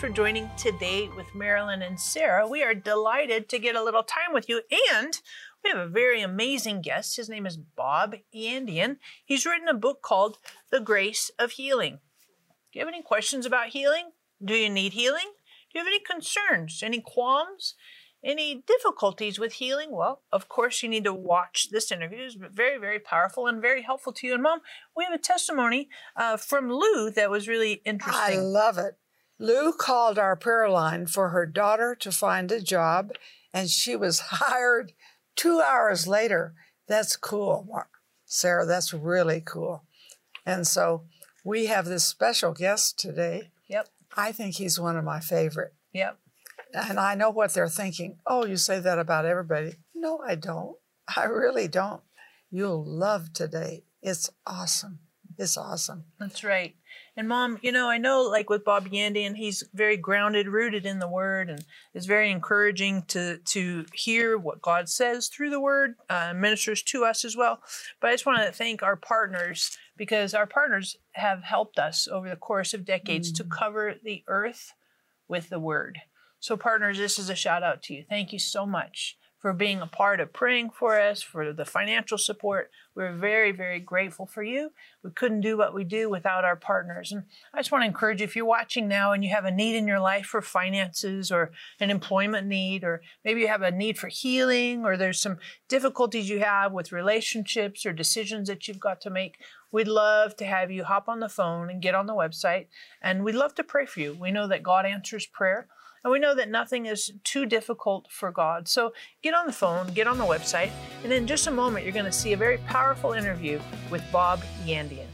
for joining today with Marilyn and Sarah. We are delighted to get a little time with you, and we have a very amazing guest. His name is Bob Yandian. He's written a book called The Grace of Healing. Do you have any questions about healing? Do you need healing? Do you have any concerns, any qualms, any difficulties with healing? Well, of course, you need to watch this interview. It's very, very powerful and very helpful to you. And, Mom, we have a testimony uh, from Lou that was really interesting. I love it. Lou called our prayer line for her daughter to find a job, and she was hired two hours later. That's cool, Mar- Sarah. That's really cool. And so we have this special guest today. Yep, I think he's one of my favorite. yep. And I know what they're thinking. Oh, you say that about everybody. No, I don't. I really don't. You'll love today. It's awesome. It's awesome. That's right. And mom, you know, I know like with Bob Yandian, he's very grounded, rooted in the word and is very encouraging to to hear what God says through the word, uh, ministers to us as well. But I just want to thank our partners because our partners have helped us over the course of decades to cover the earth with the word. So partners, this is a shout out to you. Thank you so much for being a part of praying for us, for the financial support. We're very, very grateful for you. We couldn't do what we do without our partners. And I just want to encourage you if you're watching now and you have a need in your life for finances or an employment need, or maybe you have a need for healing, or there's some difficulties you have with relationships or decisions that you've got to make, we'd love to have you hop on the phone and get on the website. And we'd love to pray for you. We know that God answers prayer. And we know that nothing is too difficult for God. So get on the phone, get on the website, and in just a moment, you're going to see a very powerful interview with Bob Yandian.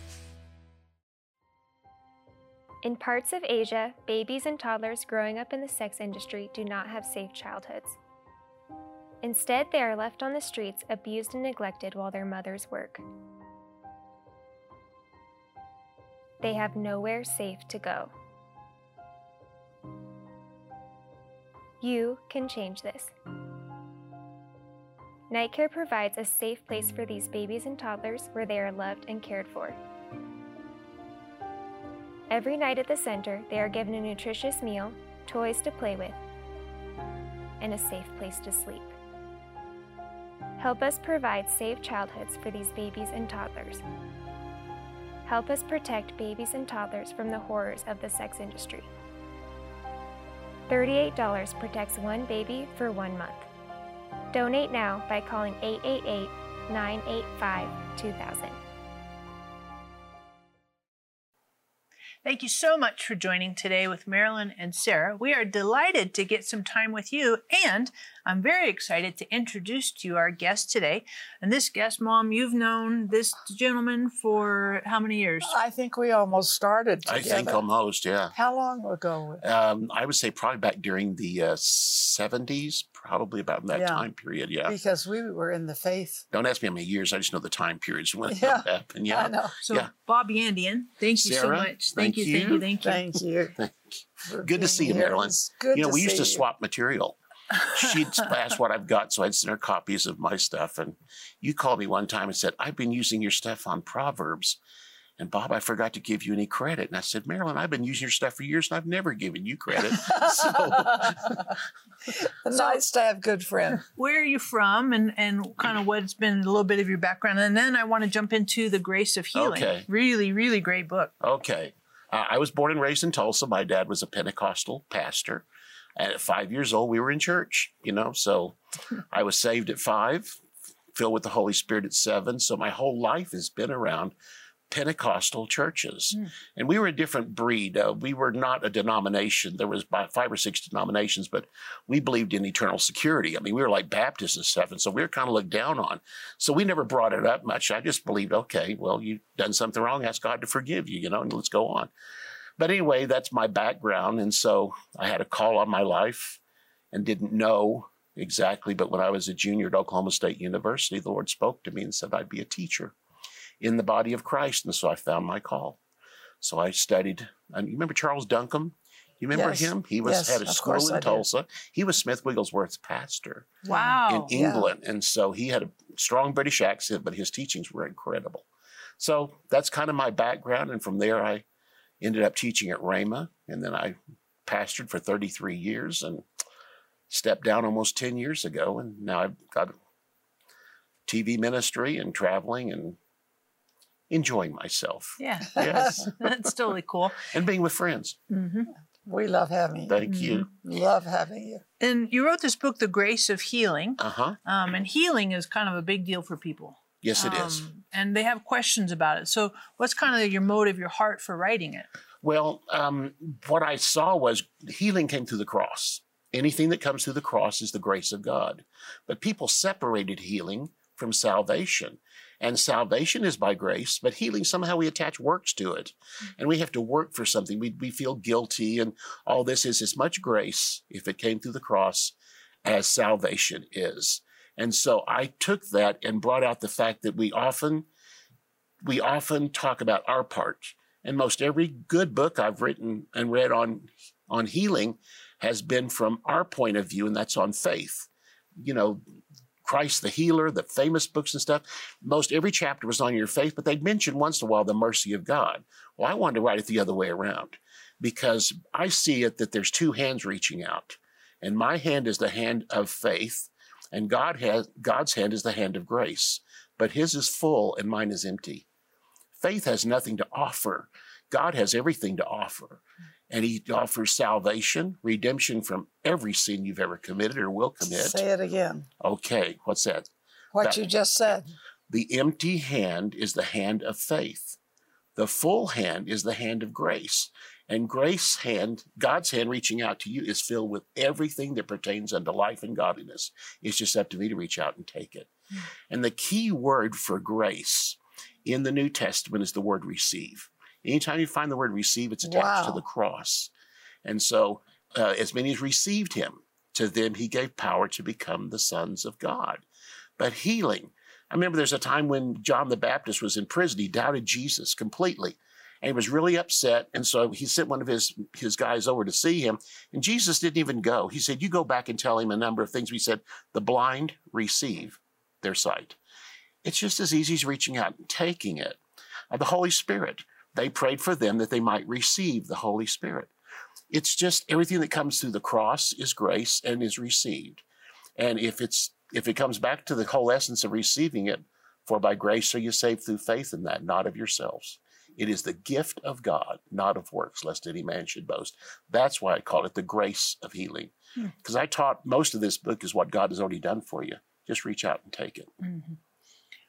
In parts of Asia, babies and toddlers growing up in the sex industry do not have safe childhoods. Instead, they are left on the streets, abused and neglected while their mothers work. They have nowhere safe to go. You can change this. Night Care provides a safe place for these babies and toddlers where they are loved and cared for. Every night at the center, they are given a nutritious meal, toys to play with, and a safe place to sleep. Help us provide safe childhoods for these babies and toddlers. Help us protect babies and toddlers from the horrors of the sex industry. $38 protects one baby for one month. Donate now by calling 888 985 2000. Thank you so much for joining today with Marilyn and Sarah. We are delighted to get some time with you, and I'm very excited to introduce to you our guest today. And this guest, Mom, you've known this gentleman for how many years? I think we almost started I think almost, yeah. How long ago? Um, I would say probably back during the uh, 70s, probably about that Yeah. time period, yeah. Because we were in the faith. Don't ask me how many years, I just know the time periods when Yeah, it happened, I yeah. know. So, yeah. Bob Yandian, thank you so much. thank Thank, you, thank you. you, thank you. Thank you. Thank for Good to see you, here. Marilyn. It's good You know, to we used see to you. swap material. She'd ask what I've got, so I'd send her copies of my stuff. And you called me one time and said, I've been using your stuff on Proverbs. And Bob, I forgot to give you any credit. And I said, Marilyn, I've been using your stuff for years and I've never given you credit. so, nice to have good friends. Where are you from and, and kind of what's been a little bit of your background? And then I want to jump into The Grace of Healing. Okay. Really, really great book. Okay. Uh, I was born and raised in Tulsa. My dad was a Pentecostal pastor. And at five years old, we were in church, you know. So I was saved at five, filled with the Holy Spirit at seven. So my whole life has been around Pentecostal churches. Mm. And we were a different breed. Uh, we were not a denomination. There was about five or six denominations, but we believed in eternal security. I mean, we were like Baptists and stuff. And so we were kind of looked down on. So we never brought it up much. I just believed, okay, well, you've done something wrong. Ask God to forgive you, you know, and let's go on. But anyway, that's my background. And so I had a call on my life and didn't know exactly. But when I was a junior at Oklahoma State University, the Lord spoke to me and said I'd be a teacher in the body of Christ. And so I found my call. So I studied. And you remember Charles Duncombe? You remember Yes. him? He was Yes, had a of school course I in do. Tulsa. He was Smith Wigglesworth's pastor Wow. in yeah. England. And so he had a strong British accent, but his teachings were incredible. So that's kind of my background. And from there, I ended up teaching at Rhema, and then I pastored for 33 years and stepped down almost 10 years ago. And now I've got TV ministry and traveling and enjoying myself Yeah, Yes. that's totally cool. and being with friends. hmm We love having you. Thank you. Love having you. And you wrote this book, The Grace of Healing. Uh huh. Um, and healing is kind of a big deal for people. Yes, it is. Um, And they have questions about it. So, what's kind of your motive, your heart for writing it? Well, um, what I saw was healing came through the cross. Anything that comes through the cross is the grace of God. But people separated healing from salvation. And salvation is by grace, but healing somehow we attach works to it. And we have to work for something. We, we feel guilty, and all this is as much grace, if it came through the cross, as salvation is. And so I took that and brought out the fact that we often we often talk about our part. And most every good book I've written and read on on healing has been from our point of view, and that's on faith. You know, Christ the healer, the famous books and stuff. Most every chapter was on your faith, but they'd mention once in a while the mercy of God. Well, I wanted to write it the other way around because I see it that there's two hands reaching out, and my hand is the hand of faith, and God has God's hand is the hand of grace, but His is full and mine is empty. Faith has nothing to offer. God has everything to offer. And he offers salvation, redemption from every sin you've ever committed or will commit. Say it again. Okay, what's that? What That- you just said. The empty hand is the hand of faith. The full hand is the hand of grace. And grace hand, God's hand reaching out to you is filled with everything that pertains unto life and godliness. It's just up to me to reach out and take it. And the key word for grace in the New Testament is the word receive. Anytime you find the word receive, it's attached to the cross. And so, uh, as many as received him, to them he gave power to become the sons of God. But healing, I remember there's a time when John the Baptist was in prison. He doubted Jesus completely. And he was really upset. And so he sent one of his, his guys over to see him. And Jesus didn't even go. He said, You go back and tell him a number of things. We said, The blind receive their sight. It's just as easy as reaching out and taking it. Uh, the Holy Spirit, they prayed for them that they might receive the Holy Spirit. It's just everything that comes through the cross is grace and is received. And if it's if it comes back to the whole essence of receiving it, for by grace are you saved through faith in that, not of yourselves. It is the gift of God, not of works, lest any man should boast. That's why I call it the grace of healing. Hmm. Because I taught most of this book is what God has already done for you. Just reach out and take it.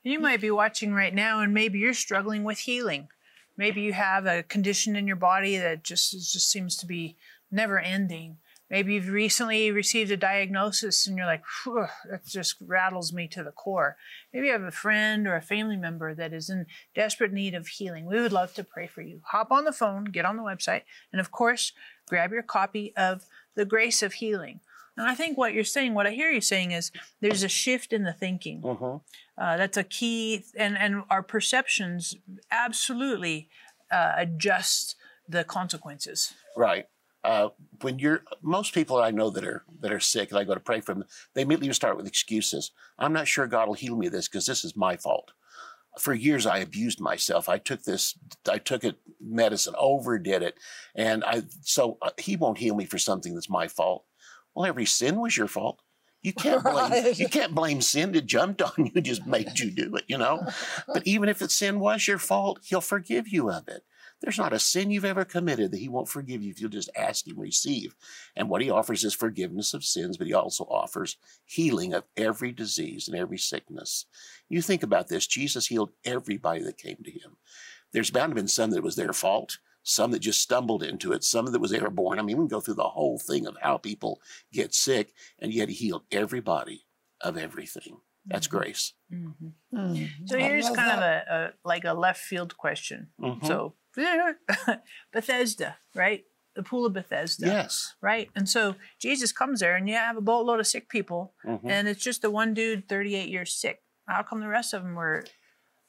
You might be watching right now, and maybe you're struggling with healing. Maybe you have a condition in your body that just just seems to be never ending. Maybe you've recently received a diagnosis and you're like, "Phew, that just rattles me to the core. Maybe you have a friend or a family member that is in desperate need of healing. We would love to pray for you. Hop on the phone, get on the website, and of course, grab your copy of The Grace of Healing. And I think what you're saying, what I hear you saying is there's a shift in the thinking. Mhm. Uh, that's a key, and and our perceptions absolutely uh, adjust the consequences. Right. Uh, when you're most people I know that are that are sick and I go to pray for them, they immediately start with excuses. I'm not sure God will heal me of this because this is my fault. For years I abused myself. I took this, I took it medicine, overdid it, and I so uh, He won't heal me for something that's my fault. Well, every sin was your fault. You can't blame Right. you can't blame sin that jumped on you, just made you do it. You know. But even if it's sin was your fault, He'll forgive you of it. There's not a sin you've ever committed that he won't forgive you if you'll just ask him, receive. And what he offers is forgiveness of sins, but he also offers healing of every disease and every sickness. You think about this Jesus healed everybody that came to him. There's bound to have been some that it was their fault, some that just stumbled into it, some that was airborne. I mean, we can go through the whole thing of how people get sick, and yet he healed everybody of everything. That's grace. Mm. So here's love kind of a, a like a left field question. Mhm. So Bethesda, right? The pool of Bethesda. Yes. Right. And so Jesus comes there and you have a boatload of sick people Mhm. and it's just the one dude 38 years sick. How come the rest of them were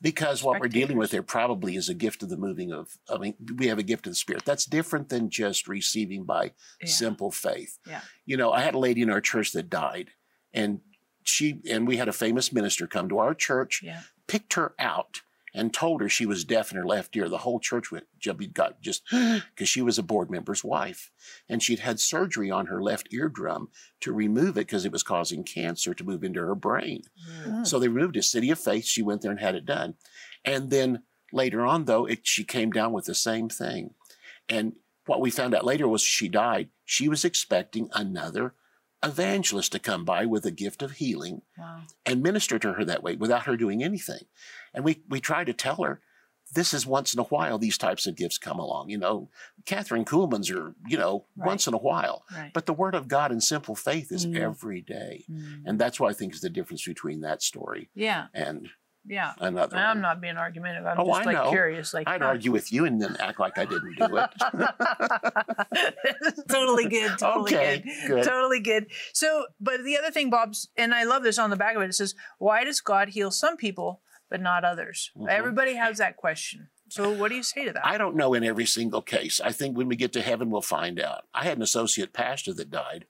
Because what we're dealing with there probably is a gift of the moving of, I mean, we have a gift of the Spirit. That's different than just receiving by Yeah. simple faith. Yeah. You know, I had a lady in our church that died, and she, and we had a famous minister come to our church, yeah. picked her out, and told her she was deaf in her left ear. The whole church went, got just because she was a board member's wife. And she'd had surgery on her left eardrum to remove it because it was causing cancer to move into her brain. Mm. So they removed it. City of Faith, she went there and had it done. And then later on, though, it, she came down with the same thing. And what we found out later was she died. She was expecting another evangelist to come by with a gift of healing Wow. and minister to her that way without her doing anything. And we, we tried to tell her this is once in a while these types of gifts come along. You know, Kathryn Kuhlman's are, you know, Right. once in a while. Right. But the word of God and simple faith is Mm. every day. Mm. And that's what I think is the difference between that story Yeah. and Yeah. another. I'm one. not being argumentative. I'm Oh, just I like know. curious. Like I'd argue with you and then act like I didn't do it. totally good. Totally Okay, good. good. Totally good. So, but the other thing, Bob's, and I love this on the back of it. It says, "Why does God heal some people but not others?" Mhm. Everybody has that question. So, what do you say to that? I don't know in every single case. I think when we get to heaven, we'll find out. I had an associate pastor that died,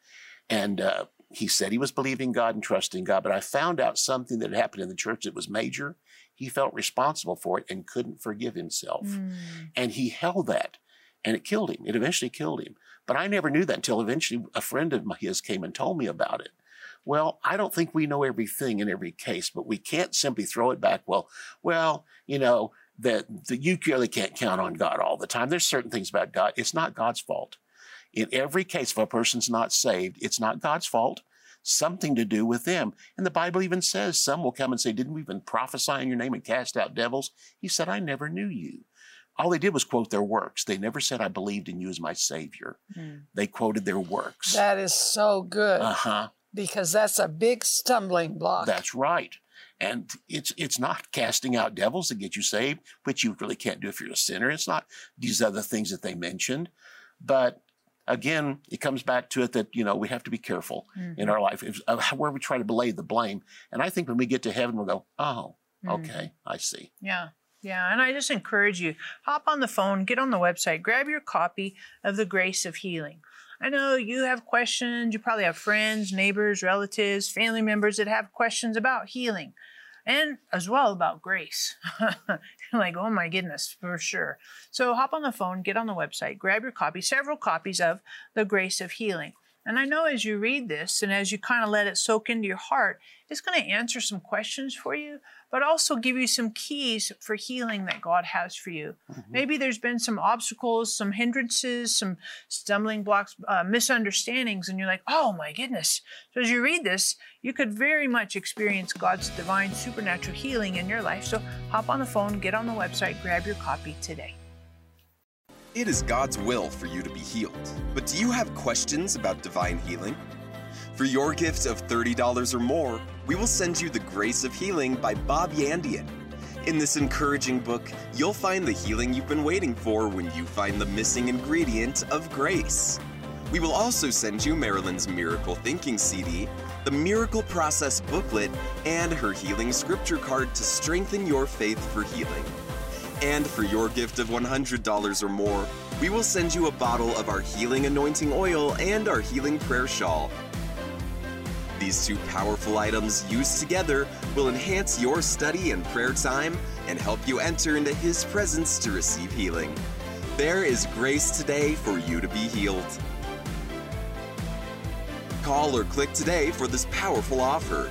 and uh, he said he was believing God and trusting God, but I found out something that happened in the church that was major. He felt responsible for it and couldn't forgive himself. Mm. And he held that, and it killed him. It eventually killed him. But I never knew that until eventually a friend of his came and told me about it. Well, I don't think we know everything in every case, but we can't simply throw it back. Well, well, you know, that that you really can't count on God all the time. There's certain things about God. It's not God's fault. In every case, if a person's not saved, it's not God's fault. Something to do with them. And the Bible even says some will come and say, Didn't we even prophesy in your name and cast out devils? He said, I never knew you. All they did was quote their works. They never said, I believed in you as my Savior. Mm. They quoted their works. That is so good Uh huh. because that's a big stumbling block. That's right. And it's it's not casting out devils to get you saved, which you really can't do if you're a sinner. It's not these other things that they mentioned. But again, it comes back to it that you know we have to be careful Mm-hmm. in our life if, uh, where we try to belay the blame. And I think when we get to heaven, we'll go, oh, Mhm. okay, I see. Yeah. Yeah. And I just encourage you hop on the phone, get on the website, grab your copy of The Grace of Healing. I know you have questions. You probably have friends, neighbors, relatives, family members that have questions about healing and as well about grace. Like, oh my goodness, for sure. So hop on the phone, get on the website, grab your copy, several copies of The Grace of Healing. And I know as you read this and as you kind of let it soak into your heart, it's going to answer some questions for you, but also give you some keys for healing that God has for you. Maybe there's been some obstacles, some hindrances, some stumbling blocks, uh, misunderstandings, and you're like, oh my goodness. So as you read this, you could very much experience God's divine supernatural healing in your life. So hop on the phone, get on the website, grab your copy today. It is God's will for you to be healed. But do you have questions about divine healing? For your gift of $30 or more, we will send you The Grace of Healing by Bob Yandian. In this encouraging book, you'll find the healing you've been waiting for when you find the missing ingredient of grace. We will also send you Marilyn's Miracle Thinking CD, the Miracle Process booklet, and her healing scripture card to strengthen your faith for healing. And for your gift of $100 or more, we will send you a bottle of our healing anointing oil and our healing prayer shawl. These two powerful items used together will enhance your study and prayer time and help you enter into His presence to receive healing. There is grace today for you to be healed. Call or click today for this powerful offer.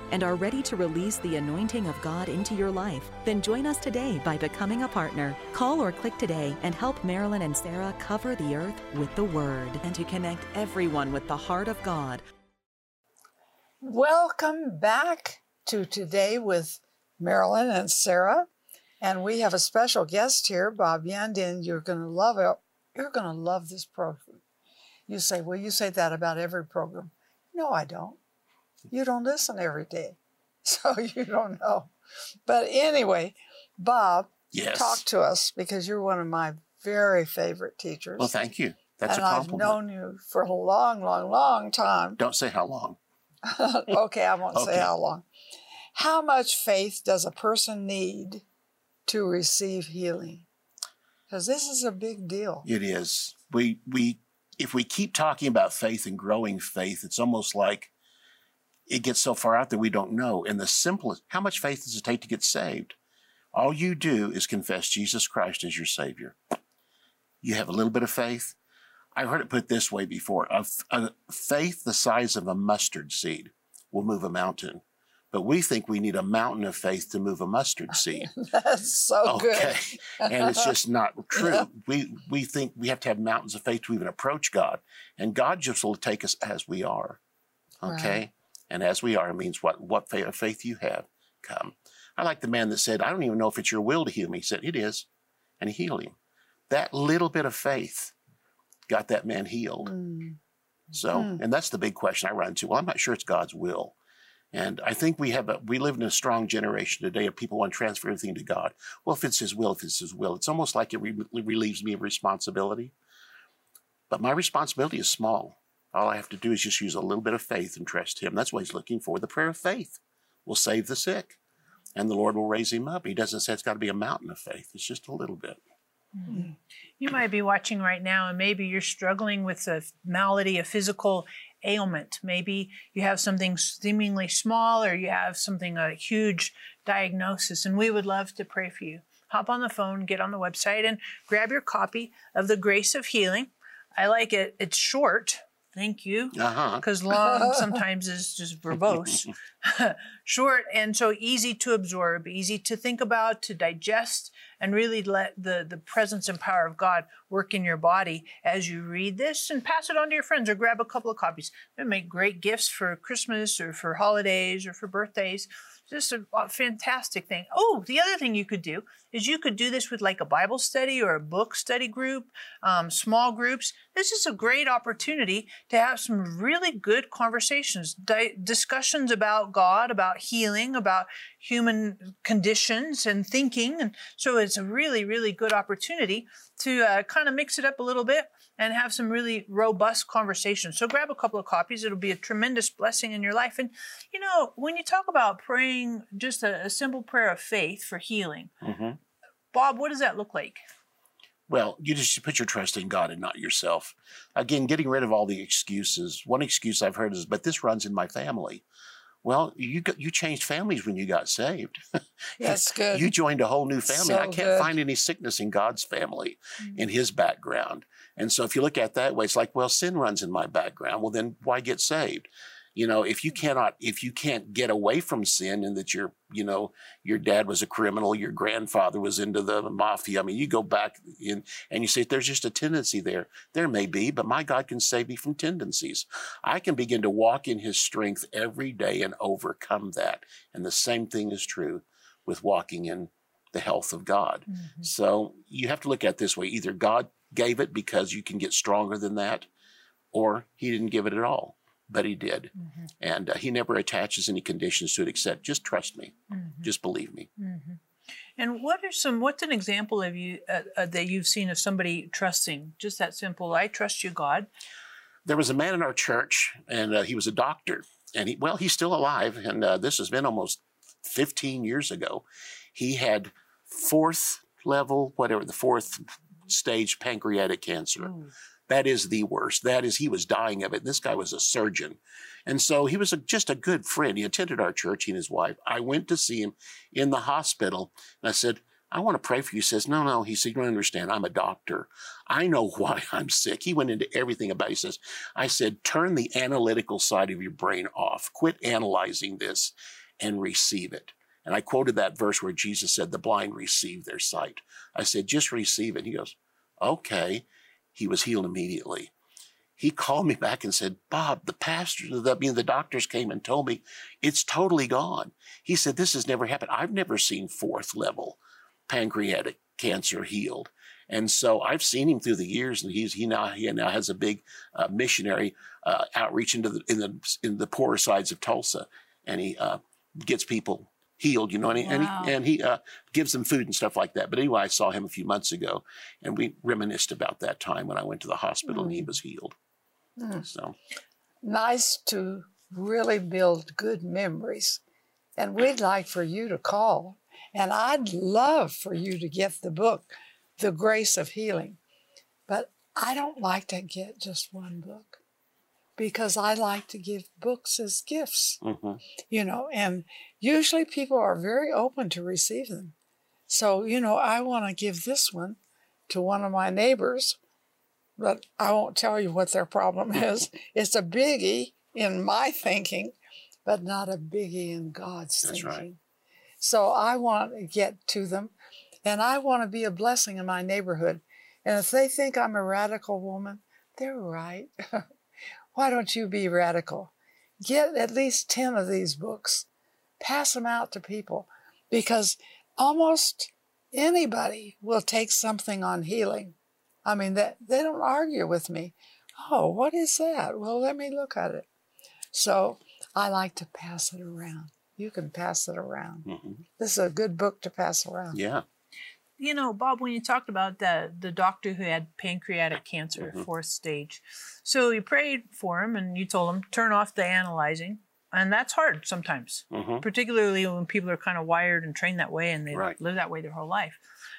and are ready to release the anointing of God into your life, then join us today by becoming a partner. Call or click today and help Marilyn and Sarah cover the earth with the Word and to connect everyone with the heart of God. Welcome back to Today with Marilyn and Sarah. And we have a special guest here, Bob Yandian. You're going to love it. You're going to love this program. You say, well, you say that about every program. No, I don't. You don't listen every day, so you don't know. But anyway, Bob, Yes. talk to us because you're one of my very favorite teachers. Well, thank you. That's and a I've known you for a long, long, long time. Don't say how long. okay, I won't Okay. say how long. How much faith does a person need to receive healing? Because this is a big deal. It is. We we if we keep talking about faith and growing faith, it's almost like it gets so far out that we don't know. And the simplest, how much faith does it take to get saved? All you do is confess Jesus Christ as your Savior. You have a little bit of faith. I've heard it put this way before: a, a faith the size of a mustard seed will move a mountain, but we think we need a mountain of faith to move a mustard seed. That's so Okay. good. and it's just not true. We we think we have to have mountains of faith to even approach God, and God just will take us as we are. Okay, Right. And as we are means what what faith you have. Come, I like the man that said, "I don't even know if it's your will to heal me." He said, "It is," and he healed him. That little bit of faith got that man healed. Mm. So, Mm. and that's the big question I run into. Well, I'm not sure it's God's will. And I think we have a, we live in a strong generation today of people want to transfer everything to God. Well, if it's His will, if it's His will, it's almost like it re- relieves me of responsibility. But my responsibility is small. All I have to do is just use a little bit of faith and trust Him. That's what He's looking for. The prayer of faith will save the sick, and the Lord will raise him up. He doesn't say it's got to be a mountain of faith. It's just a little bit. You might be watching right now, and maybe you're struggling with a malady, a physical ailment. Maybe you have something seemingly small, or you have something, a huge diagnosis, and we would love to pray for you. Hop on the phone, get on the website, and grab your copy of The Grace of Healing. I like it, it's short. Thank you uh-huh. because long sometimes is just verbose. Short and so easy to absorb, easy to think about, to digest, and really let the, the presence and power of God work in your body as you read this and pass it on to your friends or grab a couple of copies. They make great gifts for Christmas or for holidays or for birthdays. Just a, a fantastic thing. Oh, the other thing you could do is you could do this with like a Bible study or a book study group, um, small groups. This is a great opportunity to have some really good conversations, di- discussions about God, about healing, about human conditions and thinking. And so it's a really, really good opportunity to uh, kind of mix it up a little bit and have some really robust conversations. So grab a couple of copies. It'll be a tremendous blessing in your life. And, you know, when you talk about praying just a, a simple prayer of faith for healing, hmm Bob, what does that look like? Well, you just put your trust in God and not yourself. Again, getting rid of all the excuses. One excuse I've heard is, "But this runs in my family." Well, you got, you changed families when you got saved. That's good. You joined a whole new family. I can't good. find any sickness in God's family, in His background. And so, if you look at it that way, it's like, well, sin runs in my background. Well, then why get saved? You know, if you mm-hmm. cannot, if you can't get away from sin, and that your, you know, your dad was a criminal, your grandfather was into the mafia. I mean, you go back in and you say there's just a tendency there. There may be, but my God can save me from tendencies. I can begin to walk in His strength every day and overcome that. And the same thing is true with walking in the health of God. Mm-hmm. So you have to look at it this way: either God gave it because you can get stronger than that, or He didn't give it at all, but He did, and uh, He never attaches any conditions to it except just trust me, just believe me. And what are some? What's an example of you uh, uh, that you've seen of somebody trusting? Just that simple. I trust you, God. There was a man in our church, and uh, he was a doctor, and he well, he's still alive, and uh, this has been almost 15 years ago. He had fourth level, whatever the fourth stage pancreatic cancer. That is the worst. That is, he was dying of it. This guy was a surgeon. And so he was a, just a good friend. He attended our church, he and his wife. I went to see him in the hospital and I said, I want to pray for you. He says, No, no. He said, You don't understand. I'm a doctor. I know why I'm sick. He went into everything about it. He says, I said, Turn the analytical side of your brain off. Quit analyzing this and receive it. And I quoted that verse where Jesus said, The blind receive their sight. I said, Just receive it. He goes, Okay. He was healed immediately. He called me back and said, Bob, the pastor, the, I mean, the doctors came and told me it's totally gone. He said, This has never happened. I've never seen fourth level pancreatic cancer healed. And so I've seen him through the years, and he's he now he now has a big uh, missionary uh, outreach into the in the in the poorer sides of Tulsa, and he uh, gets people healed, you know, and he, Wow. and he, and he uh, gives them food and stuff like that. But anyway, I saw him a few months ago, and we reminisced about that time when I went to the hospital and he was healed. Mm. So Nice to really build good memories. And we'd like for you to call. And I'd love for you to get the book, The Grace of Healing. But I don't like to get just one book because I like to give books as gifts. mhm. you know, and usually people are very open to receive them. So, you know, I want to give this one to one of my neighbors, but I won't tell you what their problem is. it's a biggie in my thinking, but not a biggie in God's That's thinking. right. So I want to get to them and I want to be a blessing in my neighborhood. And if they think I'm a radical woman, they're right. Why don't you be radical? Get at least 10 of these books, pass them out to people because almost anybody will take something on healing. I mean, that they don't argue with me. Oh, what is that? Well, let me look at it. So I like to pass it around. You can pass it around. Mhm. This is a good book to pass around. yeah, you know, Bob, when you talked about the the doctor who had pancreatic cancer, Mhm. fourth stage, so you prayed for him and you told him turn off the analyzing, and that's hard sometimes, hmm particularly when people are kind of wired and trained that way and they Right. live that way their whole life.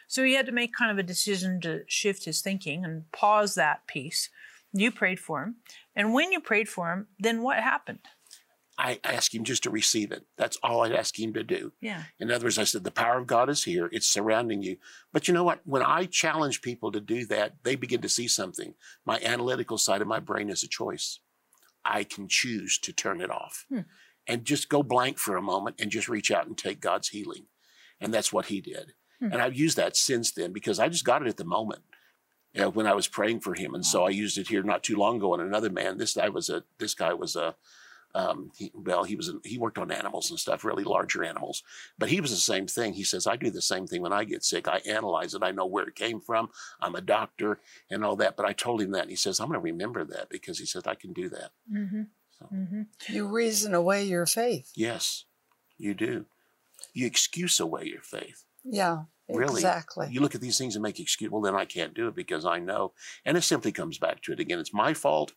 So he had to make kind of a decision to shift his thinking and pause that piece. You prayed for him, and when you prayed for him, then what happened? I ask him just to receive it. That's all I ask him to do. Yeah, In other words, I said, the power of God is here. It's surrounding you. But you know what? When I challenge people to do that, they begin to see something. My analytical side of my brain is a choice. I can choose to turn it off Hmm. and just go blank for a moment and just reach out and take God's healing. And that's what he did. Hmm. And I've used that since then because I just got it at the moment. You know, when I was praying for him. And so I used it here not too long ago on another man. This guy was a this guy was a um, he, well, he was a, he worked on animals and stuff, really larger animals. But he was the same thing. He says, I do the same thing when I get sick. I analyze it. I know where it came from. I'm a doctor and all that. But I told him that. And he says, I'm going to remember that because he says, I can do that. mm-hmm. So, Mm-hmm. You reason away your faith. yes, you do. You excuse away your faith. Yeah, Really? exactly. You look at these things and make excuse. Well, then I can't do it because I know. And it simply comes back to it again. It's my fault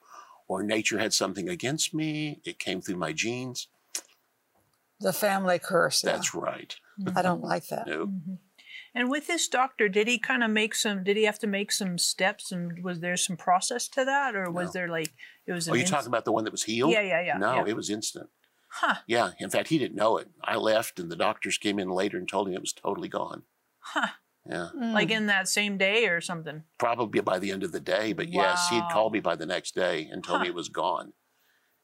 or nature had something against me. It came through my genes. the family curse. Yeah. That's right. I don't like that. No. Mm-hmm. And with this doctor, did he kind of make some? Did he have to make some steps? And was there some process to that, or was No. there like it was? Are an you inst- talking about the one that was healed? Yeah, yeah, yeah. No, yeah. it was instant. Huh? Yeah. In fact, he didn't know it. I left, and the doctors came in later and told him it was totally gone. Huh? Yeah. Like mm. in that same day or something? Probably by the end of the day, but yes, he'd called me by the next day and told me it was gone.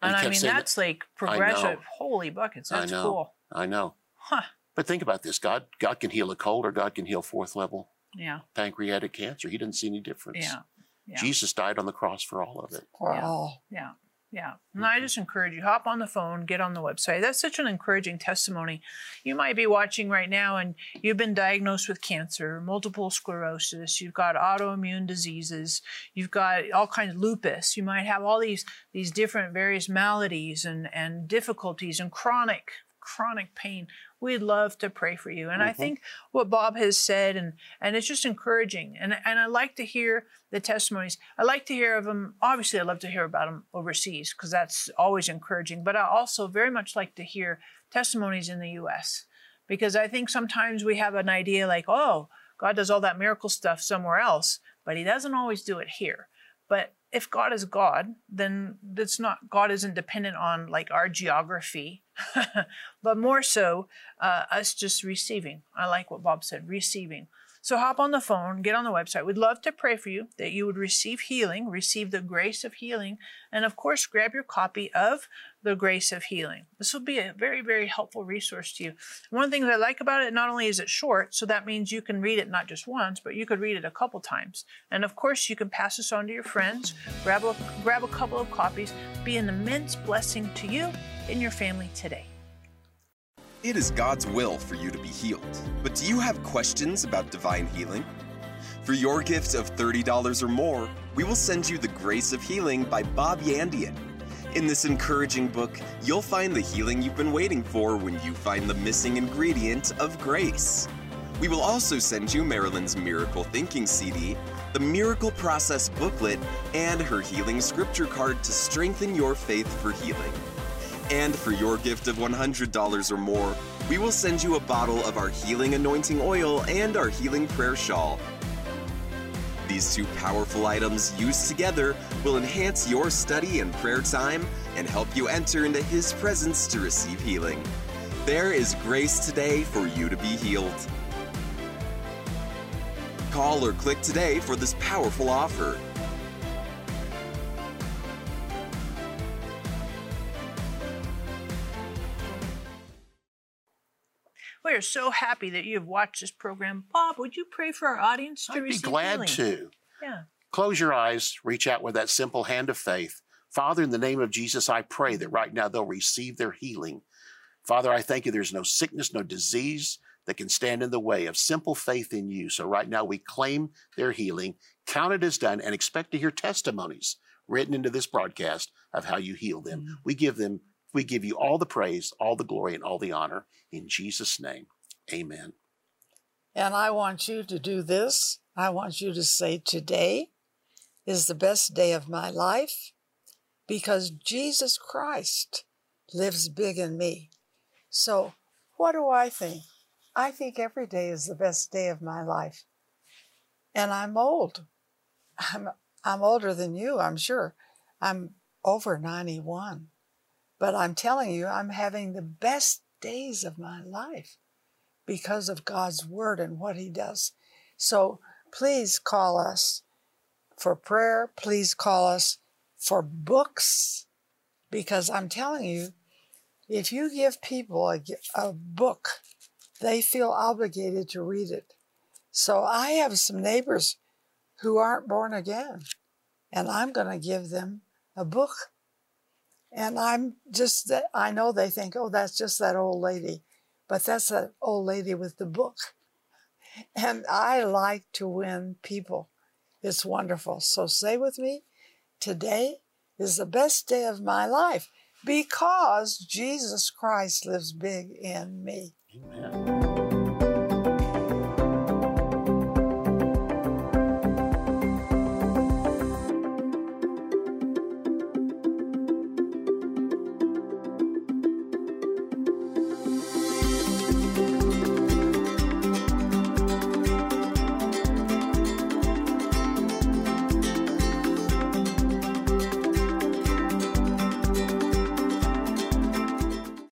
And, he I kept mean, saying that- that's like I know. progression. Holy buckets! I That's know. cool. I know. Huh? But think about this: God, God can heal a cold, or God can heal fourth level Yeah. pancreatic cancer. He didn't see any difference. Yeah. Yeah. Jesus died on the cross for all of it. For Yeah. all. Yeah. Yeah. And I mm-hmm. just encourage you, hop on the phone, get on the website. That's such an encouraging testimony. You might be watching right now and you've been diagnosed with cancer, multiple sclerosis, you've got autoimmune diseases, you've got all kinds of lupus, you might have all these these different various maladies and, and difficulties and chronic chronic pain. We'd love to pray for you. And I Mhm. think what Bob has said and and it's just encouraging. And and I like to hear the testimonies. I like to hear of them. Obviously, I love to hear about them overseas because that's always encouraging. But I also very much like to hear testimonies in the U.S. because I think sometimes we have an idea like, oh, God does all that miracle stuff somewhere else, but He doesn't always do it here. But if God is God, then that's not God isn't dependent on like our geography, but more so uh, us just receiving. I like what Bob said, receiving. So hop on the phone, get on the website. We'd love to pray for you that you would receive healing, receive the grace of healing, and of course, grab your copy of the grace of healing. This will be a very, very helpful resource to you. One of the things I like about it, not only is it short, so that means you can read it not just once, but you could read it a couple times. And of course, you can pass this on to your friends, grab a, grab a couple of copies, be an immense blessing to you and your family today. It is God's will for you to be healed. But do you have questions about divine healing? For your gift of $30 or more, we will send you The Grace of Healing by Bob Yandian. In this encouraging book, you'll find the healing you've been waiting for when you find the missing ingredient of grace. We will also send you Marilyn's Miracle Thinking CD, the Miracle Process booklet, and her healing scripture card to strengthen your faith for healing. And for your gift of $100 or more, we will send you a bottle of our healing anointing oil and our healing prayer shawl. These two powerful items used together will enhance your study and prayer time and help you enter into His presence to receive healing. There is grace today for you to be healed. Call or click today for this powerful offer. We are so happy that you have watched this program. Bob, would you pray for our audience to I'd be glad healing? to. Yeah. Close your eyes, reach out with that simple hand of faith. Father, in the name of Jesus, I pray that right now they'll receive their healing. Father, I thank you there's no sickness, no disease that can stand in the way of simple faith in you. So right now we claim their healing, count it as done, and expect to hear testimonies written into this broadcast of how you heal them. Mm-hmm. We give them, we give you all the praise, all the glory, and all the honor in Jesus' name. Amen. And I want you to do this. I want you to say, Today is the best day of my life because Jesus Christ lives big in me. So, what do I think? I think every day is the best day of my life. And I'm old. I'm, I'm older than you, I'm sure. I'm over 91. But I'm telling you, I'm having the best days of my life because of God's word and what He does. So please call us for prayer. Please call us for books because I'm telling you, if you give people a, a book, they feel obligated to read it. So I have some neighbors who aren't born again, and I'm going to give them a book. And I'm just I know they think, oh, that's just that old lady but that's that old lady with the book. And I like to win people. It's wonderful. So say with me, today is the best day of my life because Jesus Christ lives big in me. Amen.